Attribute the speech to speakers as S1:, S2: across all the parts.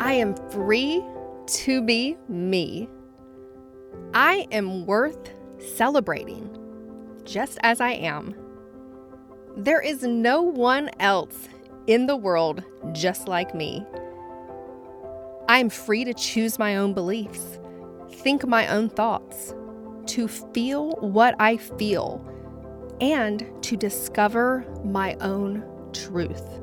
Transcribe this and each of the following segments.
S1: I am free to be me. I am worth celebrating just as I am. There is no one else in the world just like me. I am free to choose my own beliefs, think my own thoughts, to feel what I feel, and to discover my own truth.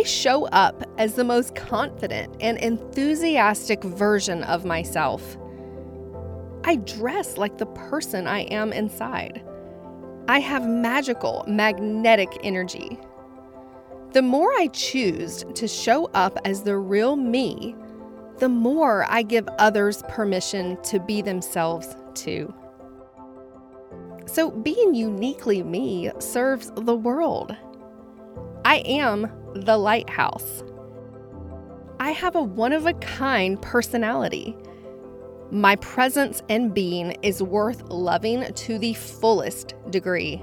S1: I show up as the most confident and enthusiastic version of myself. I dress like the person I am inside. I have magical, magnetic energy. The more I choose to show up as the real me, the more I give others permission to be themselves too. So, being uniquely me serves the world. I am the lighthouse. I have a one of a kind personality. My presence and being is worth loving to the fullest degree.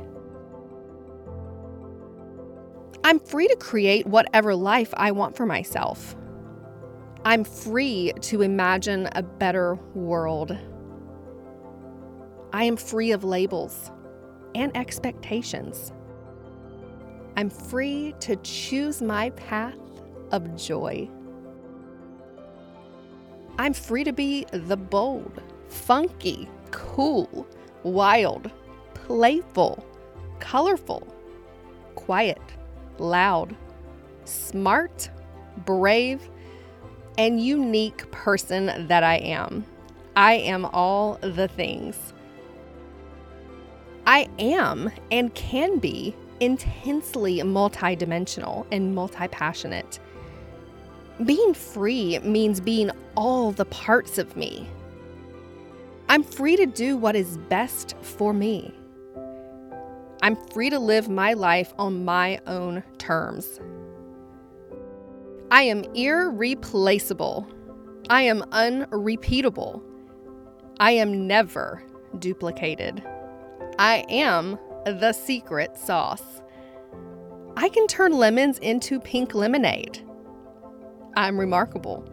S1: I'm free to create whatever life I want for myself. I'm free to imagine a better world. I am free of labels and expectations. I'm free to choose my path of joy. I'm free to be the bold, funky, cool, wild, playful, colorful, quiet, loud, smart, brave, and unique person that I am. I am all the things. I am and can be intensely multidimensional and multi passionate. Being free means being all the parts of me. I'm free to do what is best for me. I'm free to live my life on my own terms. I am irreplaceable. I am unrepeatable. I am never duplicated. I am the secret sauce. I can turn lemons into pink lemonade. I'm remarkable.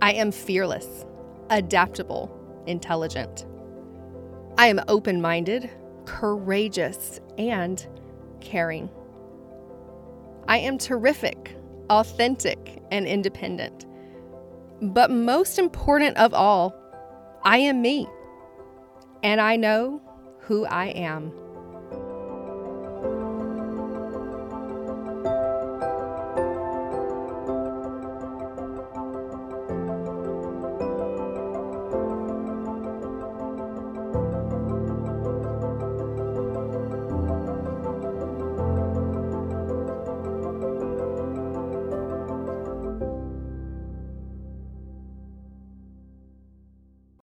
S1: I am fearless, adaptable, intelligent. I am open minded, courageous, and caring. I am terrific, authentic, and independent. But most important of all, I am me. And I know who I am.